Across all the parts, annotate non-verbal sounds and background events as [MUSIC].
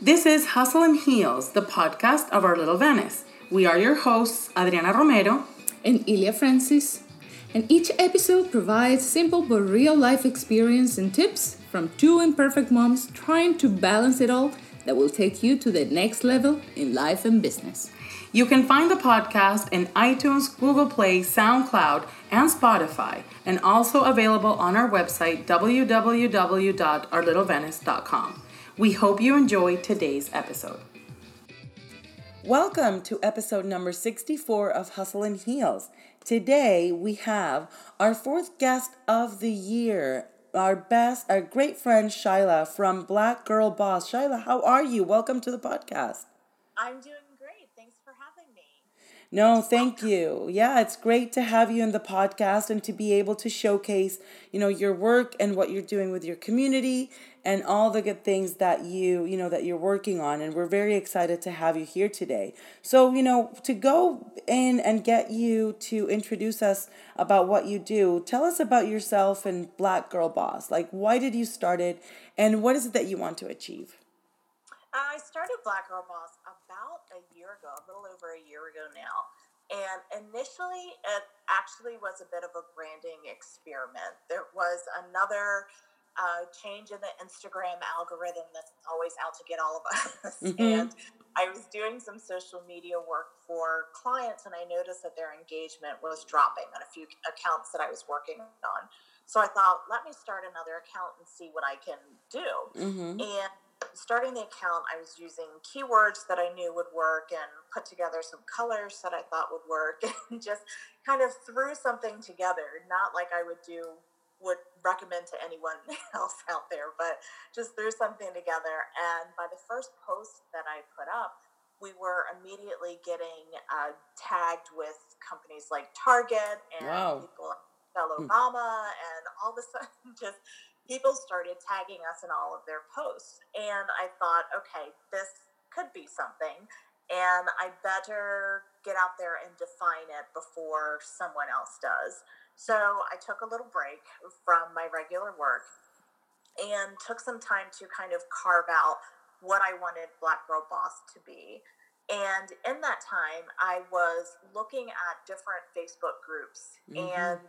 This is Hustle and Heels, the podcast of Our Little Venice. We are your hosts, Adriana Romero and Ilya Francis. And each episode provides simple but real life experience and tips from two imperfect moms trying to balance it all that will take you to the next level in life and business. You can find the podcast in iTunes, Google Play, SoundCloud, and Spotify, and also available on our website, www.ourlittlevenice.com. We hope you enjoy today's episode. Welcome to episode number 64 of Hustle and Heels. Today we have our fourth guest of the year, our best, our great friend Shayla from Black Girl Boss. Shayla, how are you? Welcome to the podcast. I'm doing great. Thanks for having me. no, thank you. Yeah, it's great to have you in the podcast and to be able to showcase, you know, your work and what you're doing with your community and all the good things that you, you know, that you're working on and we're very excited to have you here today. So, you know, to go in and get you to introduce us about what you do, tell us about yourself and Black Girl Boss. Like why did you start it and what is it that you want to achieve? I started Black Girl Boss about a year ago, a little over a year ago now. And initially, it actually was a bit of a branding experiment. There was another uh, change in the Instagram algorithm that's always out to get all of us. [LAUGHS] Mm-hmm. And I was doing some social media work for clients, and I noticed that their engagement was dropping on a few accounts that I was working on. So I thought, let me start another account and see what I can do. Mm-hmm. And starting the account, I was using keywords that I knew would work and put together some colors that I thought would work [LAUGHS] and just kind of threw something together. Not like I would do, would recommend to anyone [LAUGHS] else out there, but just threw something together. And by the first post that I put up, we were immediately getting uh, tagged with companies like Target and wow. people like Michelle hmm. Obama, and all of a [LAUGHS] sudden, just people started tagging us in all of their posts. And I thought, okay, this could be something. And I better get out there and define it before someone else does. So I took a little break from my regular work and took some time to kind of carve out what I wanted Black Girl Boss to be. And in that time, I was looking at different Facebook groups mm-hmm. and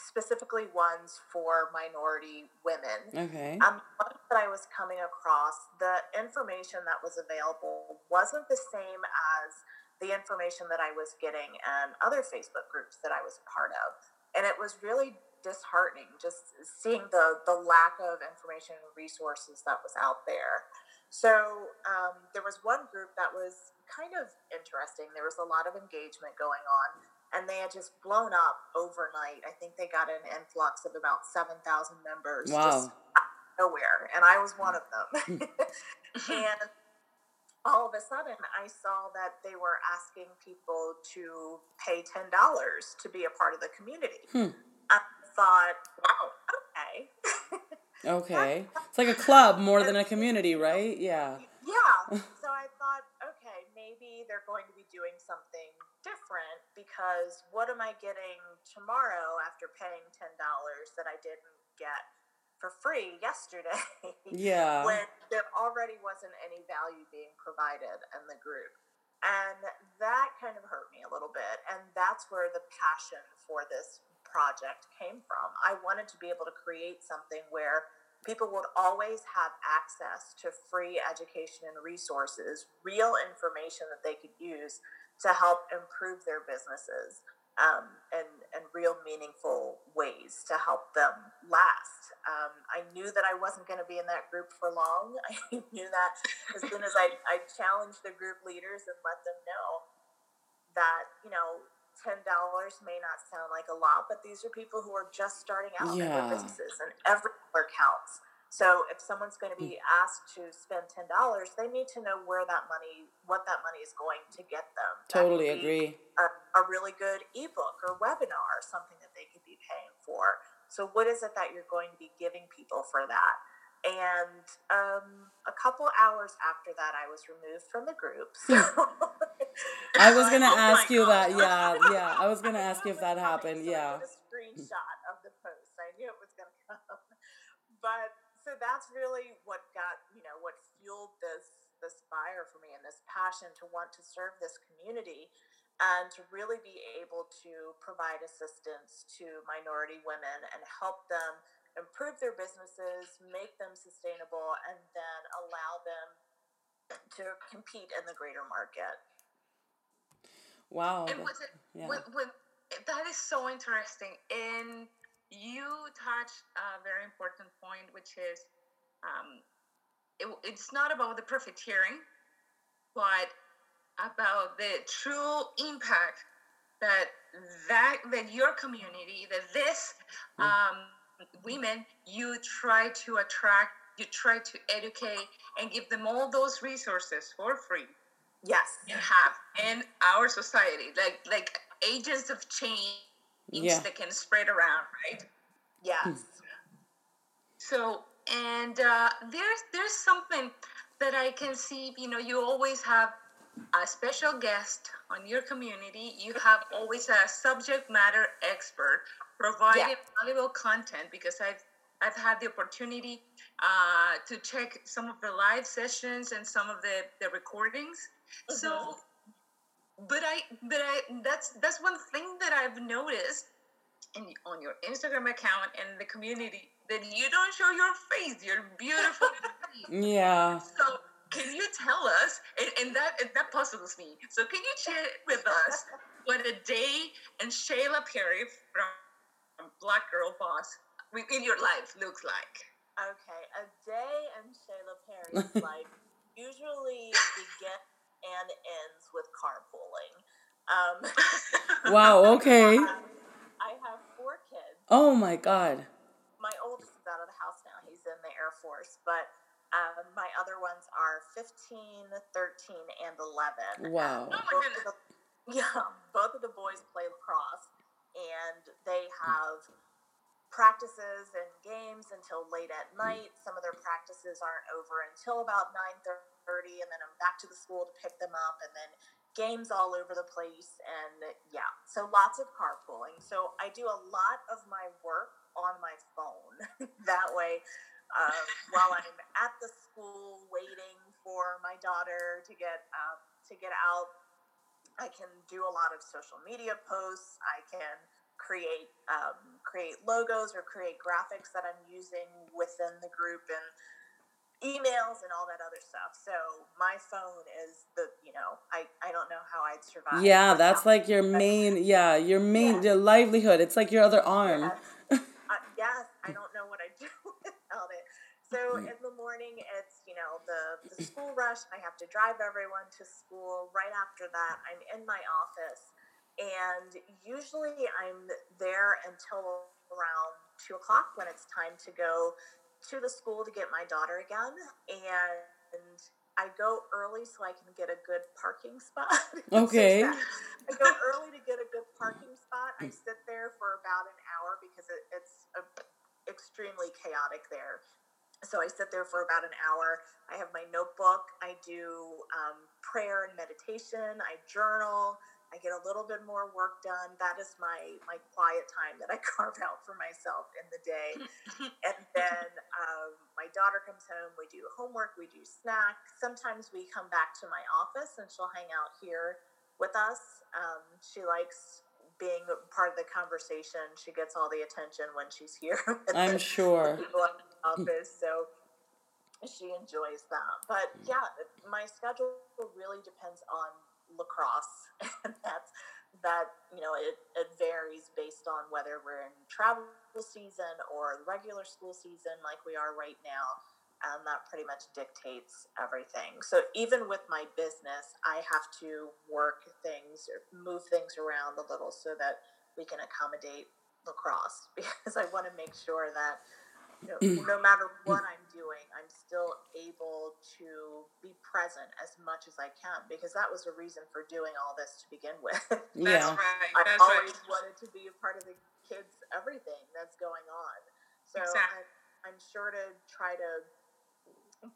specifically ones for minority women. Okay. Um, that I was coming across, the information that was available wasn't the same as the information that I was getting in other Facebook groups that I was a part of. And it was really disheartening just seeing the, the lack of information and resources that was out there. So um, there was one group that was kind of interesting. There was a lot of engagement going on and they had just blown up overnight. I think they got an influx of about 7,000 members. Wow. nowhere. And I was one of them. [LAUGHS] and all of a sudden, I saw that they were asking people to pay $10 to be a part of the community. Hmm. I thought, wow, okay. [LAUGHS] okay. It's like a club more than a community, right? Yeah. Yeah. [LAUGHS] So I thought, okay, maybe they're going to be doing something different because what am I getting tomorrow after paying $10 that I didn't get for free yesterday? [LAUGHS] Yeah. when there already wasn't any value being provided in the group. And that kind of hurt me a little bit. And that's where the passion for this project came from. I wanted to be able to create something where people would always have access to free education and resources, real information that they could use to help improve their businesses um, in, in real meaningful ways to help them last. Um, I knew that I wasn't going to be in that group for long. [LAUGHS] I knew that as soon as I, I challenged the group leaders and let them know that, you know, $10 may not sound like a lot, but these are people who are just starting out yeah. in their businesses and every dollar counts. So if someone's going to be mm. asked to spend ten dollars, they need to know where that money, what that money is going to get them. Totally agree. A, a, really good ebook or webinar, or something that they could be paying for. So what is it that you're going to be giving people for that? And um, a couple hours after that, I was removed from the group. So [LAUGHS] I was going [LAUGHS] to oh ask you God. that. Yeah, yeah. I was [LAUGHS] going to ask you if that happened. So yeah. a screenshot of the post. I knew it was going to come, but so that's really what got you know what fueled this this fire for me and this passion to want to serve this community and to really be able to provide assistance to minority women and help them improve their businesses, make them sustainable, and then allow them to compete in the greater market. Wow. And what's it, yeah. when, when, that is so interesting. And you touched a very important point, which is um, it, it's not about the profiteering, but about the true impact that that that your community, that this Mm. um, women you try to attract, you try to educate, and give them all those resources for free Yes. you have in our society, like like agents of change Yeah. that can spread around, right? Yes. So, and uh, there's there's something that I can see. You know, you always have a special guest on your community. You have always a subject matter expert providing valuable content because I've I've had the opportunity uh, to check some of the live sessions and some of the, the recordings. So, but I but I that's that's one thing that I've noticed in, on your Instagram account and the community that you don't show your face, You're beautiful. [LAUGHS] Yeah. So can you tell us, and, and that and that puzzles me. So can you share with us what a day and Shayla Perry from Black Girl Boss in your life looks like? Okay, a day and Shayla Perry's [LAUGHS] life usually begins and ends with carpooling. Um, [LAUGHS] Wow, okay. I have four kids. Oh my god. My oldest is out of the house now. He's in the Air Force, but um, my other ones are 15, 13, and 11. Wow. Oh both of the, [LAUGHS] yeah, both of the boys play lacrosse, and they have practices and games until late at night. Some of their practices aren't over until about nine thirty, and then I'm back to the school to pick them up, and then games all over the place. And yeah, so lots of carpooling. So I do a lot of my work on my phone. [LAUGHS] that way, um, while I'm at the school waiting for my daughter to get um, to get out I can do a lot of social media posts. I can create um, create logos or create graphics that I'm using within the group and emails and all that other stuff. So my phone is the you know I I don't know how I'd survive. Yeah, that's like your main yeah, your main Yeah. your livelihood. It's like your other arm. Uh, yes, I don't know what I'd do without it. So in the morning, it's you know the the school rush. I have to drive everyone to school. Right after that, I'm in my office, and usually I'm there until around two o'clock when it's time to go to the school to get my daughter again. And I go early so I can get a good parking spot. [LAUGHS] Okay. I go early to get a good parking spot. I mm. sit there for about an hour because it, it's a, extremely chaotic there. So I sit there for about an hour. I have my notebook. I do um, prayer and meditation. I journal. I get a little bit more work done. That is my my quiet time that I [LAUGHS] carve out for myself in the day. and then um, my daughter comes home. We do homework. We do snack. Sometimes we come back to my office and she'll hang out here with us. Um, she likes being part of the conversation. She gets all the attention when she's [LAUGHS] here. I'm sure. The people at the office. So she enjoys that. But mm. yeah, my schedule really depends on lacrosse, [LAUGHS] and that's that you know it, it varies based on whether we're in travel season or regular school season like we are right now and that pretty much dictates everything so even with my business i have to work things or move things around a little so that we can accommodate lacrosse [LAUGHS] because i want to make sure that Mm. no matter mm. what I'm doing, I'm still able to be present as much as I can because that was the reason for doing all this to begin [LAUGHS] with. That's Yeah. right. I That's always right. wanted to be a part of the kids' everything that's going on. So Exactly. I'm, I'm sure to try to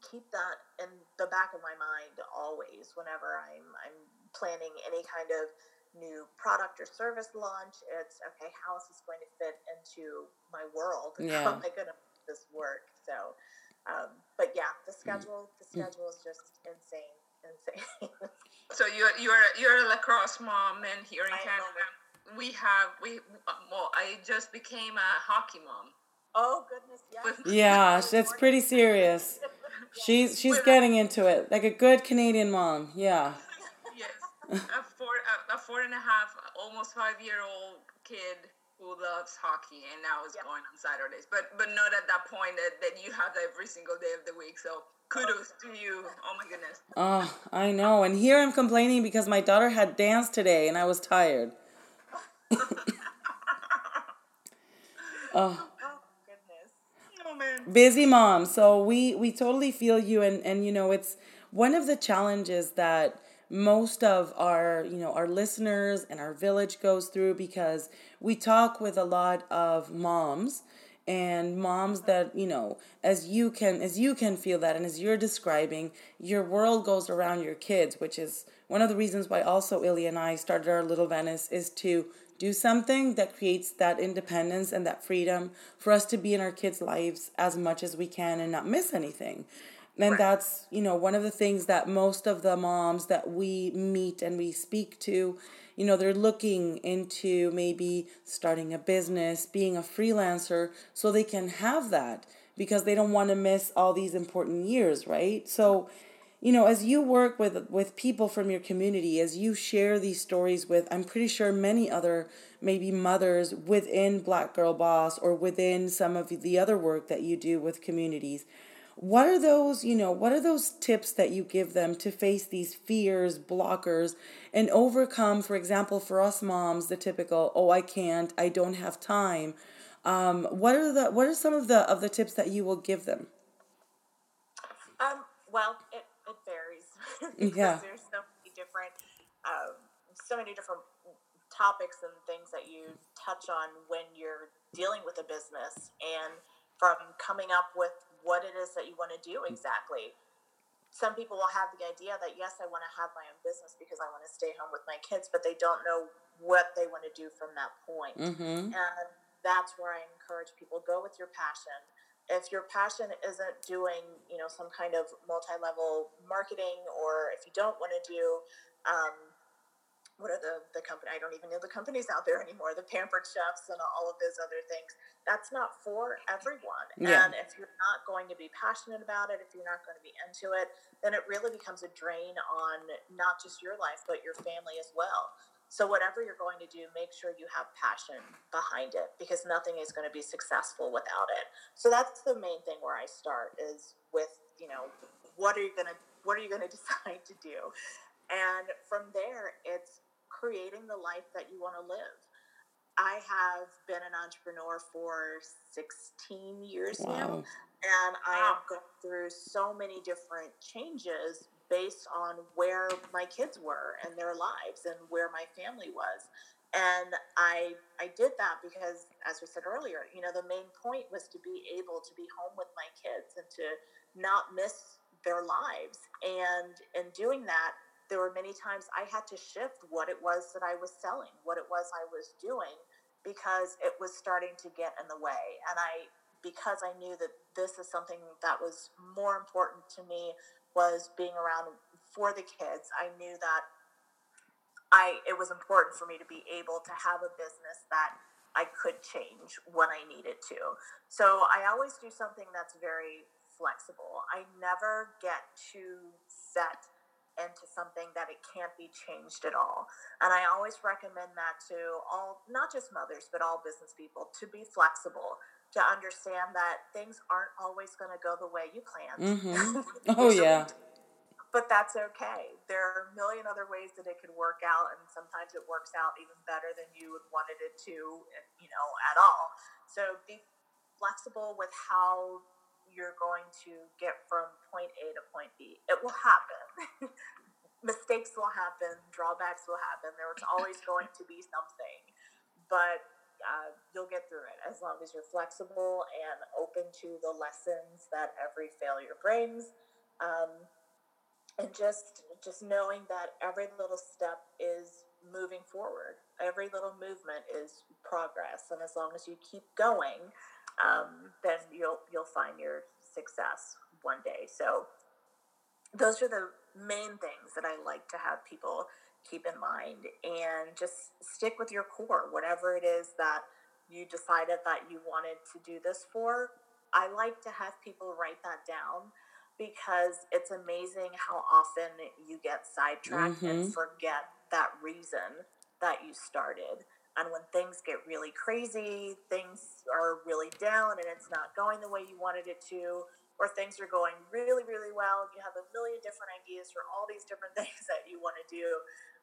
keep that in the back of my mind always whenever I'm I'm planning any kind of new product or service launch. It's okay, how is this going to fit into my world? [LAUGHS] Yeah. Oh how am I going to make this work? So, um, but yeah, the schedule the schedule is just insane. insane. [LAUGHS] so you're you're you're a lacrosse mom, and here in I Canada, we have we well, I just became a hockey mom. Oh goodness, yes. Yeah, it's pretty serious. [LAUGHS] She's she's getting into it like a good Canadian mom. Yeah. [LAUGHS] Yes, a four a, a four and a half, almost five year old kid who loves hockey and now is Yep. going on Saturdays. But but not at that point that, that you have every single day of the week. So kudos to you. Oh my goodness. Oh, I know. And here I'm complaining because my daughter had dance today and I was tired. [LAUGHS] oh. Oh goodness. Oh man. busy mom so we we totally feel you and and you know it's one of the challenges that most of our you know our listeners and our village goes through because we talk with a lot of moms and moms that you know as you can as you can feel that and as you're describing your world goes around your kids which is one of the reasons why also Ilya and I started our little Venice is to do something that creates that independence and that freedom for us to be in our kids' lives as much as we can and not miss anything. And Right. that's, you know, one of the things that most of the moms that we meet and we speak to, you know, they're looking into maybe starting a business, being a freelancer, so they can have that because they don't want to miss all these important years, right? So, you know as you work with with people from your community as you share these stories with i'm pretty sure many other maybe mothers within black girl boss or within some of the other work that you do with communities what are those you know what are those tips that you give them to face these fears blockers and overcome for example for us moms the typical oh i can't i don't have time. Um, what are the what are some of the of the tips that you will give them? Um, well, it, it varies [LAUGHS] because Yeah. there's so many different, um, so many different topics and things that you touch on when you're dealing with a business, and from coming up with what it is that you want to do exactly. Some people will have the idea that yes, I want to have my own business because I want to stay home with my kids, but they don't know what they want to do from that point. mm-hmm And that's where I encourage people go with your passion. If your passion isn't doing, you know, some kind of multi-level marketing, or if you don't want to do, um, what are the the company? I don't even know the companies out there anymore. The Pampered Chefs and all of those other things. That's not for everyone. Yeah. And if you're not going to be passionate about it, if you're not going to be into it, then it really becomes a drain on not just your life but your family as well. So whatever you're going to do, make sure you have passion behind it because nothing is going to be successful without it. So that's the main thing where I start is with, you know, what are you going to what are you going [LAUGHS] to decide to do? And from there, it's creating the life that you want to live. I have been an entrepreneur for 16 years now and I Wow. have gone through so many different changes based on where my kids were and their lives and where my family was. And I I did that because as we said earlier, you know, the main point was to be able to be home with my kids and to not miss their lives. And in doing that, there were many times I had to shift what it was that I was selling, what it was I was doing because it was starting to get in the way. And I because I knew that this is something that was more important to me was being around for the kids. I knew that I it was important for me to be able to have a business that I could change when I needed to. So I always do something that's very flexible. I never get too set into something that it can't be changed at all. And I always recommend that to all, not just mothers, but all business people to be flexible, to understand that things aren't always going to go the way you planned. Mhm. [LAUGHS] Oh, yeah. But that's okay. There are a million other ways that it could work out, and sometimes it works out even better than you would wanted it to, you know, at all. So be flexible with how you're going to get from point A to point B. It will happen. [LAUGHS] Mistakes will happen, drawbacks will happen. There's always [LAUGHS] going to be something, but uh, you'll get through it as long as you're flexible and open to the lessons that every failure brings. Um, and just just knowing that every little step is moving forward every little movement is progress and as long as you keep going um, then you'll you'll find your success one day so those are the main things that I like to have people keep in mind and just stick with your core, whatever it is that you decided that you wanted to do this for. I like to have people write that down because it's amazing how often you get sidetracked mm-hmm. and forget that reason that you started. And when things get really crazy, things are really down and it's not going the way you wanted it to, or things are going really, really well, and you have a million different ideas for all these different [LAUGHS] things that you want to do,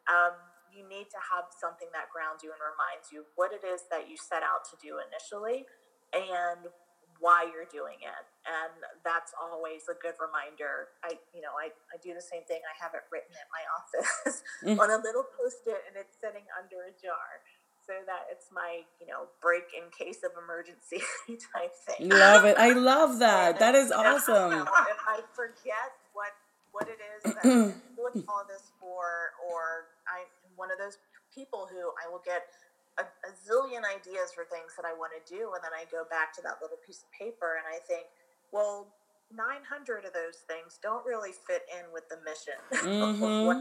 um, you need to have something that grounds you and reminds you what it is that you set out to do initially and why you're doing it. And that's always a good reminder. I, you know, I, I do the same thing. I have it written at my [LAUGHS] office mm. on a little post-it and it's sitting under a jar so that it's my you know break in case of emergency [LAUGHS] type thing. Love it. I [LAUGHS] love that. that is awesome. if I forget what what it is that [CLEARS THROAT] I'm doing all this for, or I'm one of those people who I will get a, a zillion ideas for things that I want to do, and then I go back to that little piece of paper and I think, well. 900 of those things don't really fit in with the mission mm-hmm. [LAUGHS] of what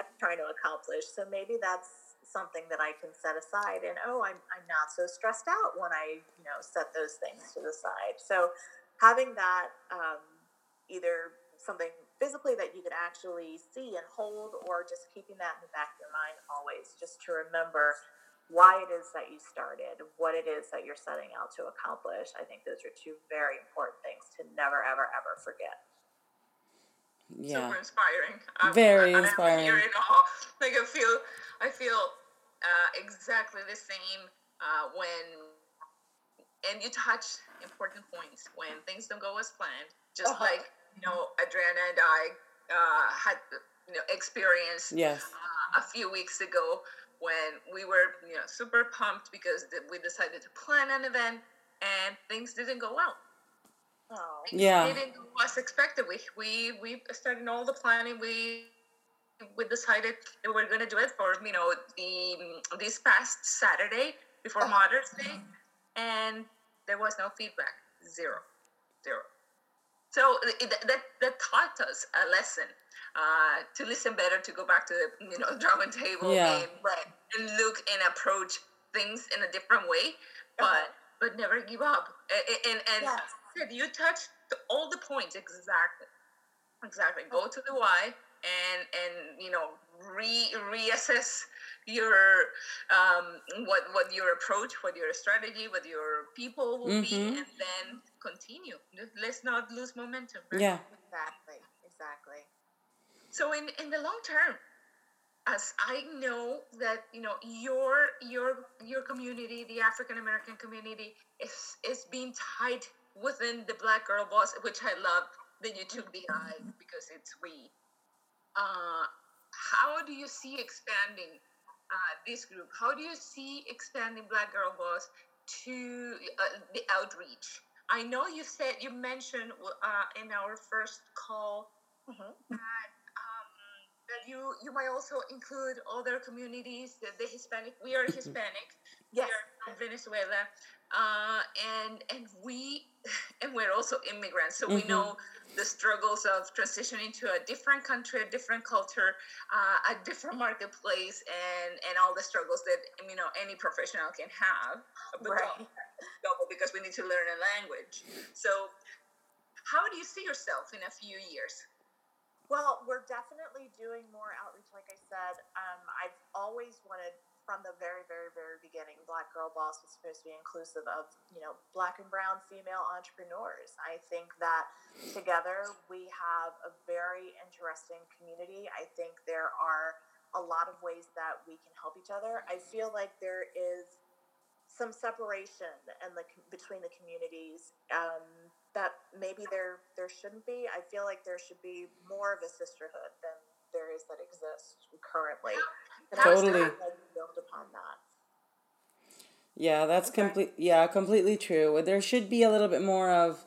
I'm trying to accomplish. So maybe that's something that I can set aside and oh I'm, I'm not so stressed out when I you know set those things to the side so having that um, either something physically that you can actually see and hold or just keeping that in the back of your mind always just to remember why it is that you started what it is that you're setting out to accomplish I think those are two very important things to never ever ever forget yeah. super inspiring. I'm, Very I, inspiring. I'm Like I feel, I feel uh, exactly the same uh, when, and you touch important points when things don't go as planned. Just uh-huh. like you know, Adriana and I uh, had you know experienced yes. Uh, a few weeks ago when we were you know super pumped because we decided to plan an event and things didn't go well. Oh. Yeah. Didn't go as expected. We we we started all the planning. We we decided we were going to do it for you know the this past Saturday before uh-huh. Mother's Day, and there was no feedback. Zero, zero. So it, that that taught us a lesson uh, to listen better, to go back to the you know drawing table yeah. and, and look and approach things in a different way, but uh-huh. but never give up. And and, and yes. you touched all the points exactly, exactly. Go to the why and and you know re reassess your um, what what your approach, what your strategy, what your people will mm-hmm. be, and then continue. Let's not lose momentum. Right? Yeah, exactly, exactly. So in in the long term, as I know that you know your your your community, the African American community, is is being tied within the Black Girl Boss, which I love that you took the I because it's we uh, how do you see expanding uh, this group? How do you see expanding Black Girl Boss to uh, the outreach? I know you said you mentioned uh, in our first call mm-hmm. that um, that you you might also include other communities. The, the Hispanic, we are Hispanic. yes. We are from Venezuela, uh, and and we [SIGHS] and we're also immigrants, so mm-hmm. we know the struggles of transitioning to a different country, a different culture, uh, a different marketplace, and and all the struggles that you know any professional can have. Right. Double Because we need to learn a language. So, how do you see yourself in a few years? Well, we're definitely doing more outreach. Like I said, um, I've always wanted from the very, very, very beginning, Black Girl Boss was supposed to be inclusive of, you know, black and brown female entrepreneurs. I think that together we have a very interesting community. I think there are a lot of ways that we can help each other. I feel like there is some separation in the between the communities um, that maybe there there shouldn't be. I feel like there should be more of a sisterhood than there is that exists currently. Totally. build upon that. Yeah, that's okay. complete. Yeah, completely true. There should be a little bit more of,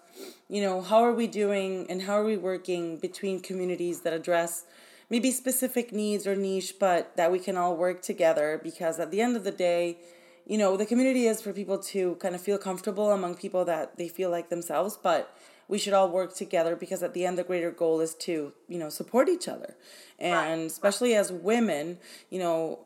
you know, how are we doing and how are we working between communities that address maybe specific needs or niche, but that we can all work together because at the end of the day, you know, the community is for people to kind of feel comfortable among people that they feel like themselves, but we should all work together because at the end the greater goal is to you know support each other. And right. especially as women you know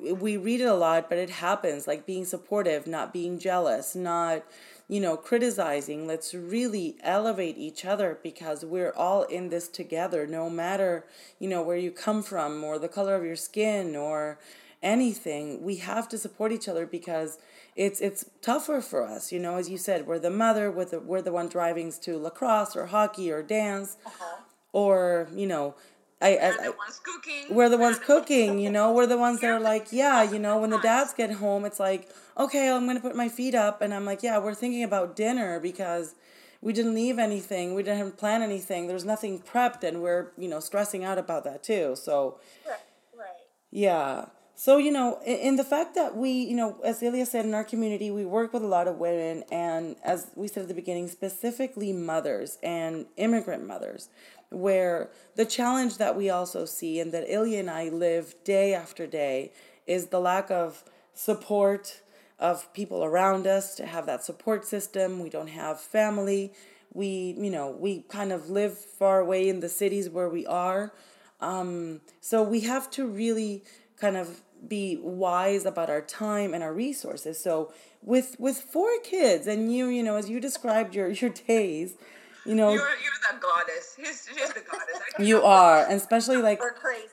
we read it a lot but it happens like being supportive not being jealous not you know criticizing. Let's really elevate each other because we're all in this together no matter you know where you come from or the color of your skin or anything. We have to support each other because it's it's tougher for us you know as you said we're the mother we're the, we're the one driving to lacrosse or hockey or dance uh-huh. or you know I, we're I, the ones cooking. We're the ones [LAUGHS] cooking, you know. We're the ones that are like, yeah, you know, when the dads get home, it's like, okay, I'm gonna put my feet up, and I'm like, yeah, we're thinking about dinner because we didn't leave anything, we didn't plan anything. There's nothing prepped, and we're you know stressing out about that too. So, right, right. Yeah. So, you know, in, the fact that we, you know, as Ilya said, in our community, we work with a lot of women, and as we said at the beginning, specifically mothers and immigrant mothers, where the challenge that we also see and that Ilya and I live day after day is the lack of support of people around us to have that support system. We don't have family. We, you know, we kind of live far away in the cities where we are. Um, so we have to really kind of be wise about our time and our resources. So with with four kids and you, you know, as you described your your days, you know, you're, you're the goddess. He's, you're the goddess. You are, and especially like we're crazy.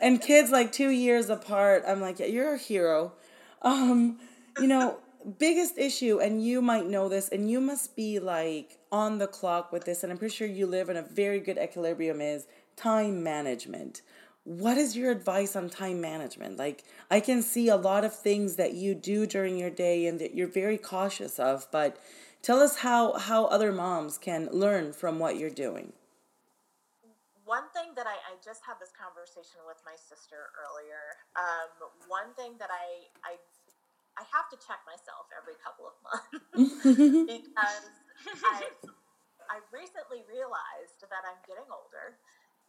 and kids like two years apart. I'm like, yeah, you're a hero. Um, you know, biggest issue, and you might know this, and you must be like on the clock with this, and I'm pretty sure you live in a very good equilibrium. Is time management what is your advice on time management? Like, I can see a lot of things that you do during your day and that you're very cautious of, but tell us how, how other moms can learn from what you're doing. One thing that I, I just had this conversation with my sister earlier. Um, one thing that I, I I have to check myself every couple of months [LAUGHS] because I I recently realized that I'm getting older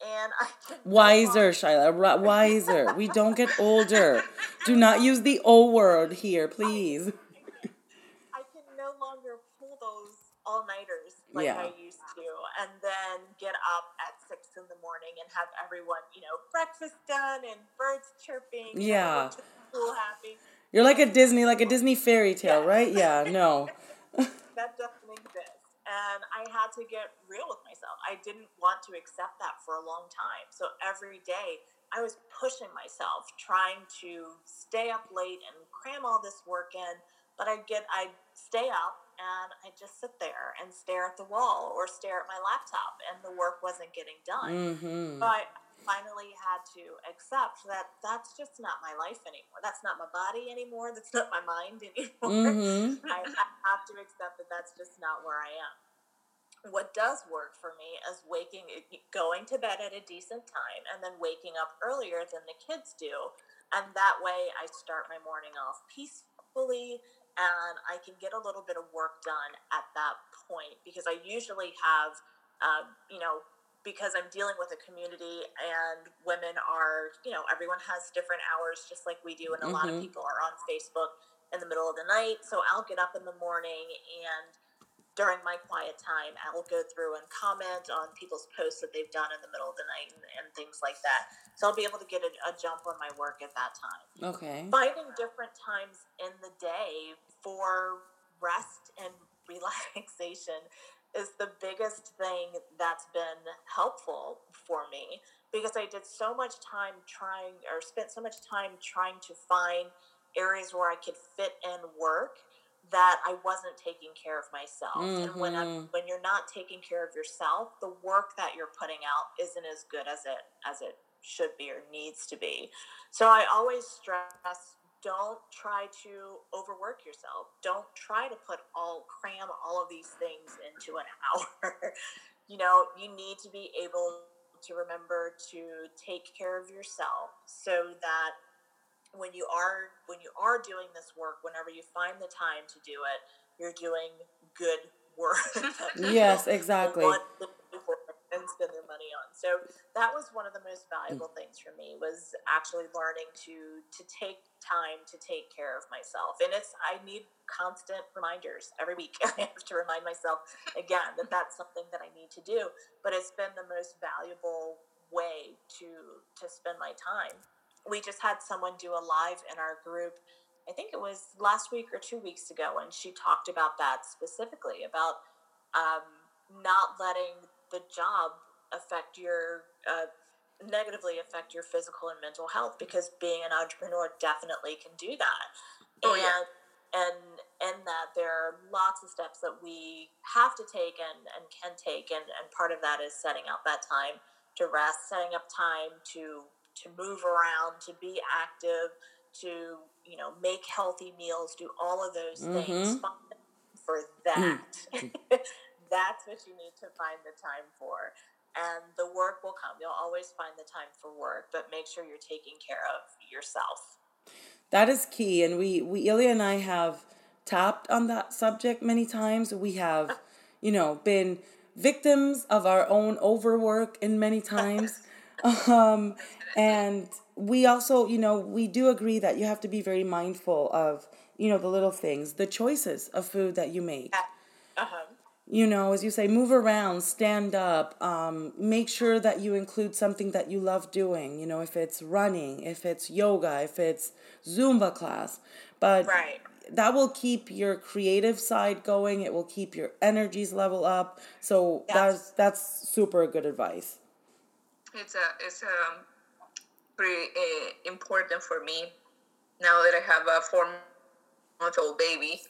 and I [LAUGHS] wiser, Shayla, [LAUGHS] wiser. we don't get older. Do not use the O word here, please. I can no longer pull those all nighters like yeah. I used to, and then get up at six in the morning and have everyone, you know, breakfast done and birds chirping. Yeah. Happy. You're like a Disney, like a Disney fairy tale, yeah. right? Yeah. No. [LAUGHS] that exist and I had to get real with myself. I didn't want to accept that for a long time. So every day I was pushing myself, trying to stay up late and cram all this work in. But I'd get, I'd stay up and I'd just sit there and stare at the wall or stare at my laptop, and the work wasn't getting done. Mm-hmm. I finally had to accept that that's just not my life anymore. That's not my body anymore. That's not my mind anymore. Mm-hmm. [LAUGHS] I have to accept that that's just not where I am what does work for me is waking going to bed at a decent time and then waking up earlier than the kids do and that way i start my morning off peacefully and i can get a little bit of work done at that point because i usually have uh, you know because i'm dealing with a community and women are you know everyone has different hours just like we do and a mm-hmm. lot of mm-hmm. people are on facebook in the middle of the night so i'll get up in the morning and during my quiet time, I will go through and comment on people's posts that they've done in the middle of the night and, and things like that. So I'll be able to get a, a, jump on my work at that time. Okay. Finding different times in the day for rest and [LAUGHS] relaxation is the biggest thing that's been helpful for me because I did so much time trying or spent so much time trying to find areas where I could fit in work that I wasn't taking care of myself. Mm-hmm. And when I'm, mm-hmm. when you're not taking care of yourself, the work that you're putting out isn't as good as it as it should be or needs to be. So I always stress don't try to overwork yourself. Don't try to put all cram all of these things into an [LAUGHS] hour. you know, you need to be able to remember to take care of yourself so that when you are when you are doing this work whenever you find the time to do it you're doing good work [LAUGHS] yes [LAUGHS] exactly and and spend their money on. So that was one of the most valuable things for me was actually learning to to take time to take care of myself. And it's I need constant reminders every week. [LAUGHS] I have to remind myself again that that's something that I need to do. But it's been the most valuable way to to spend my time. We just had someone do a live in our group. I think it was last week or two weeks ago, and she talked about that specifically about um, not letting the job affect your uh, negatively affect your physical and mental health because being an entrepreneur definitely can do that Oh, and yeah. and and that there are lots of steps that we have to take and, and can take and, and part of that is setting out that time to rest setting up time to to move around to be active to you know make healthy meals do all of those things Mhm. Find for that [LAUGHS] that's what you need to find the time for and the work will come. You'll always find the time for work but make sure you're taking care of yourself. That is key, and we we Ilya and I have tapped on that subject many times. We have, you know, been victims of our own overwork in many times, [LAUGHS] um, and we also, you know, we do agree that you have to be very mindful of, you know, the little things, the choices of food that you make. Uh-huh. You know, as you say, move around, stand up, um, make sure that you include something that you love doing, you know, if it's running, if it's yoga, if it's Zumba class. But Right. that will keep your creative side going, it will keep your energies level up. So Yes. that's that's super good advice. it's a it's um pretty uh, important for me now that I have a four month old baby,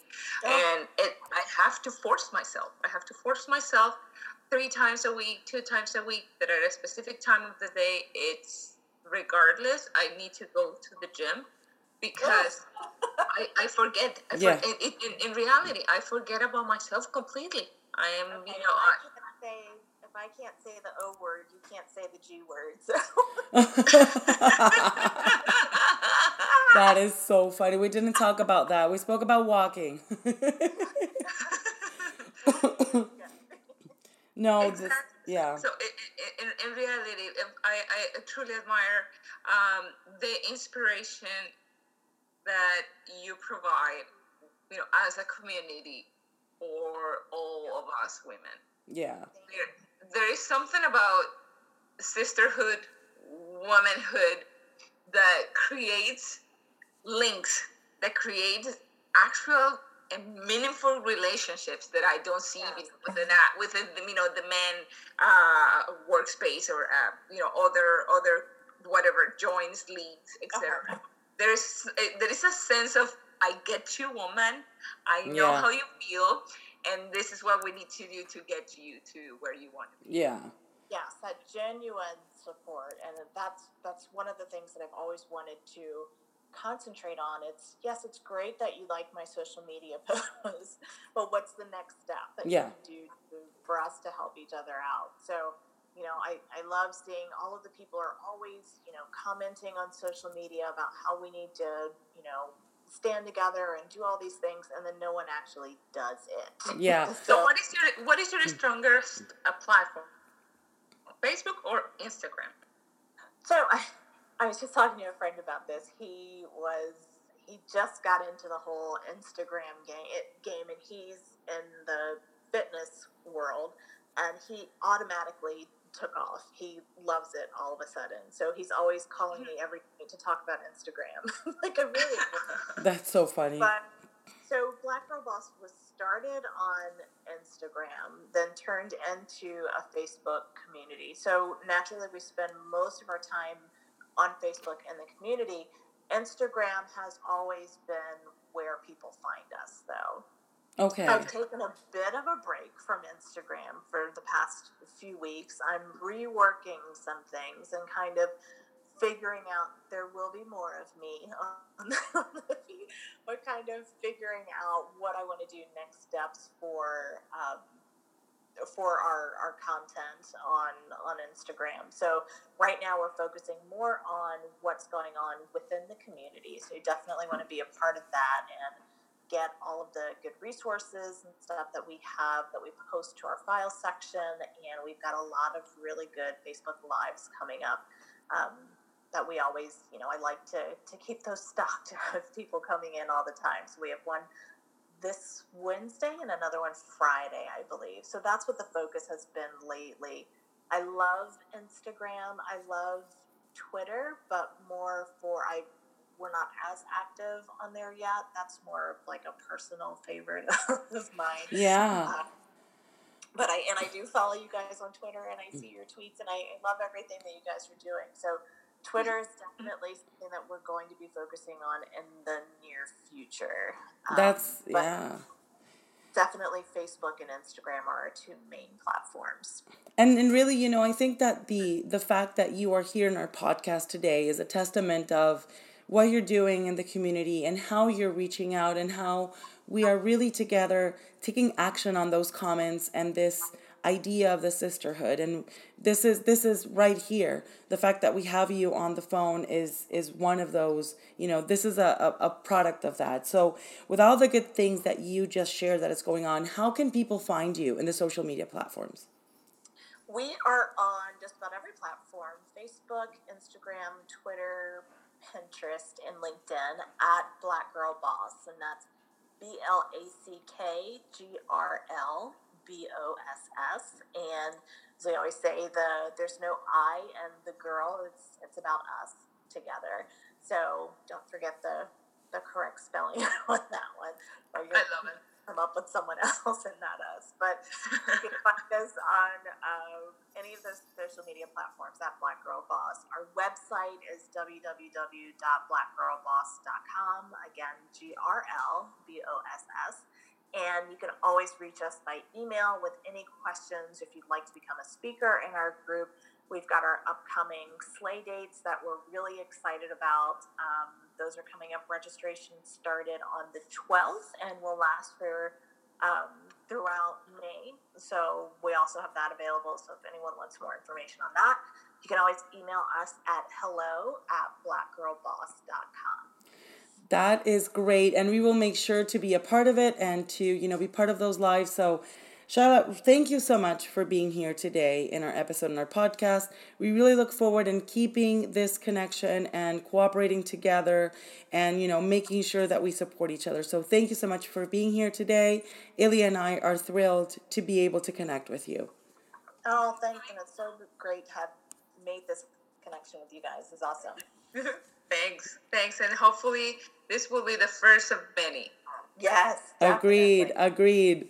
Oh. and it I have to force myself. I have to force myself three times a week, two times a week, that at a specific time of the day. It's regardless. I need to go to the gym because oh. I, I forget. I Yeah. forget in, in, in reality, I forget about myself completely. I am, Okay, you know, I I, can't say if I can't say the O word, you can't say the G word. So [LAUGHS] [LAUGHS] that is so funny. We didn't talk about that. We spoke about walking. [LAUGHS] no, this, Exactly. yeah. So i- i- in, in reality, I, I truly admire um, the inspiration that you provide, you know, as a community for all of us women. Yeah. There, there is something about sisterhood, womanhood that creates links, that create actual and meaningful relationships that I don't see Yeah. within that within the, you know the men uh, workspace or uh, you know other other whatever joins leagues etc. Uh-huh. There's eh, there is a sense of I get you, woman. I know Yeah. how you feel, and this is what we need to do to get you to where you want to be. Yeah. yes, that genuine support, and that's that's one of the things that I've always wanted to concentrate on. It's yes, it's great that you like my social media [LAUGHS] posts, but what's the next step that Yeah. you can do for us to help each other out? So. You know, I, I love seeing all of the people are always, you know, commenting on social media about how we need to, you know, stand together and do all these things, and then no one actually does it. Yeah. [LAUGHS] So, what is your what is your strongest uh, platform? Facebook or Instagram? So I, I was just talking to a friend about this. He was he just got into the whole Instagram game, it, game, and he's in the fitness world, and he automatically took off. He loves it all of a sudden. So he's always calling hmm. me every day to talk about Instagram. [LAUGHS] like I really. That's so funny. But so Black Girl Boss was started on Instagram, then turned into a Facebook community. So naturally, we spend most of our time on Facebook and the community. Instagram has always been where people find us, though. Okay. I've taken a bit of a break from Instagram for the past few weeks. I'm reworking some things and kind of figuring out there will be more of me on [LAUGHS] the, on the feed, but kind of figuring out what I want to do next steps for um, for our, our content on on Instagram. So right now we're focusing more on what's going on within the community. So you definitely want to be a part of that and get all of the good resources and stuff that we have that we post to our file section. And we've got a lot of really good Facebook Lives coming up. Um, that we always, you know, I like to, to keep those stocked [LAUGHS] of people coming in all the time. So we have one this Wednesday and another one Friday, I believe. So that's what the focus has been lately. I love Instagram. I love Twitter, but more for I we're not as active on there yet. That's more of like a personal favorite [LAUGHS] of mine. Yeah. Uh, but I and I do follow you guys on Twitter and I see your tweets and I, I love everything that you guys are doing. So Twitter is definitely something that we're going to be focusing on in the near future. Um, That's yeah. Definitely Facebook and Instagram are our two main platforms. And and really, you know, I think that the the fact that you are here in our podcast today is a testament of what you're doing in the community and how you're reaching out and how we are really together taking action on those comments and this idea of the sisterhood. And this is this is right here. The fact that we have you on the phone is is one of those you know this is a, a, a product of that. So with all the good things that you just shared that is going on how can people find you in the social media platforms? We are on just about every platform facebook instagram twitter pinterest and linkedin at black girl boss. And that's b-l-a-c-k-g-r-l B O S S. And as we always say, the there's no I and the girl. It's it's about us together. So don't forget the the correct spelling [LAUGHS] on that one. Or I love it. Come up with someone [LAUGHS] else and not us. But you can find [LAUGHS] us on uh, any of those social media platforms at Black Grl Boss. Our website is www.blackgrlboss.com. Again, G R L B O S S. And you can always reach us by email with any questions if you'd like to become a speaker in our group. We've got our upcoming sleigh dates that we're really excited about. Um, those are coming up. Registration started on the 12th and will last for um, throughout May. So we also have that available. So if anyone wants more information on that, you can always email us at hello at blackgrlboss.com that is great and we will make sure to be a part of it and to you know be part of those lives so Charlotte, thank you so much for being here today in our episode in our podcast. We really look forward in keeping this connection and cooperating together and you know making sure that we support each other. So thank you so much for being here today. Ilia and I are thrilled to be able to connect with you. Oh, thanks. And it's so great to have made this connection with you guys. It's awesome. [LAUGHS] Thanks. Thanks. And hopefully this will be the first of many. Yes. Agreed. Agreed.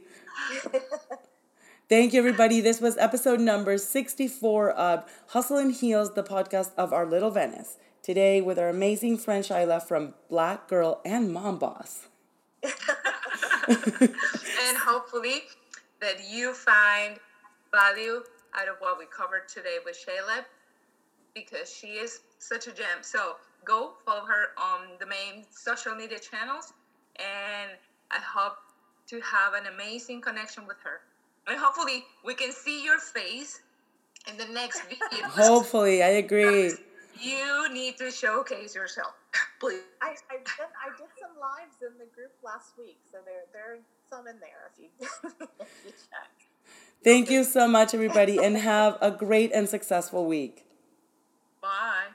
[LAUGHS] Thank you, everybody. This was episode number 64 of Hustle and Heels, the podcast of Our Little Venice. Today, with our amazing friend Shayla from Black Girl and Mom Boss. [LAUGHS] and hopefully that you find value out of what we covered today with Shayla because she is such a gem. So go follow her on the main social media channels, and I hope to have an amazing connection with her. And hopefully, we can see your face in the next [LAUGHS] video. hopefully, I agree. You need to showcase yourself, [CLEARS THROAT] please. I, I, did, I did some lives in the group last week, so there, there are some in there if you, [LAUGHS] if you check. Thank you so much, everybody, and have a great and successful week. Bye.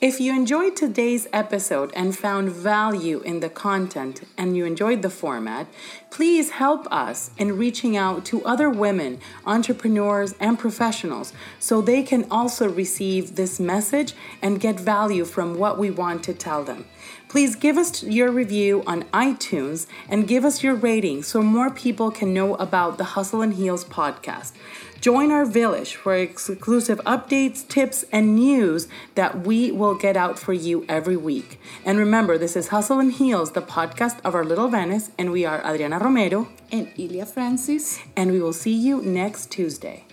If you enjoyed today's episode and found value in the content and you enjoyed the format, please help us in reaching out to other women, entrepreneurs, and professionals so they can also receive this message and get value from what we want to tell them. Please give us your review on iTunes and give us your rating so more people can know about the Hustle and Heels podcast. Join our village for exclusive updates, tips, and news that we will get out for you every week. And remember, this is Hustle and Heels, the podcast of our little Venice, and we are Adriana Romero and Ilia Francis. And we will see you next Tuesday.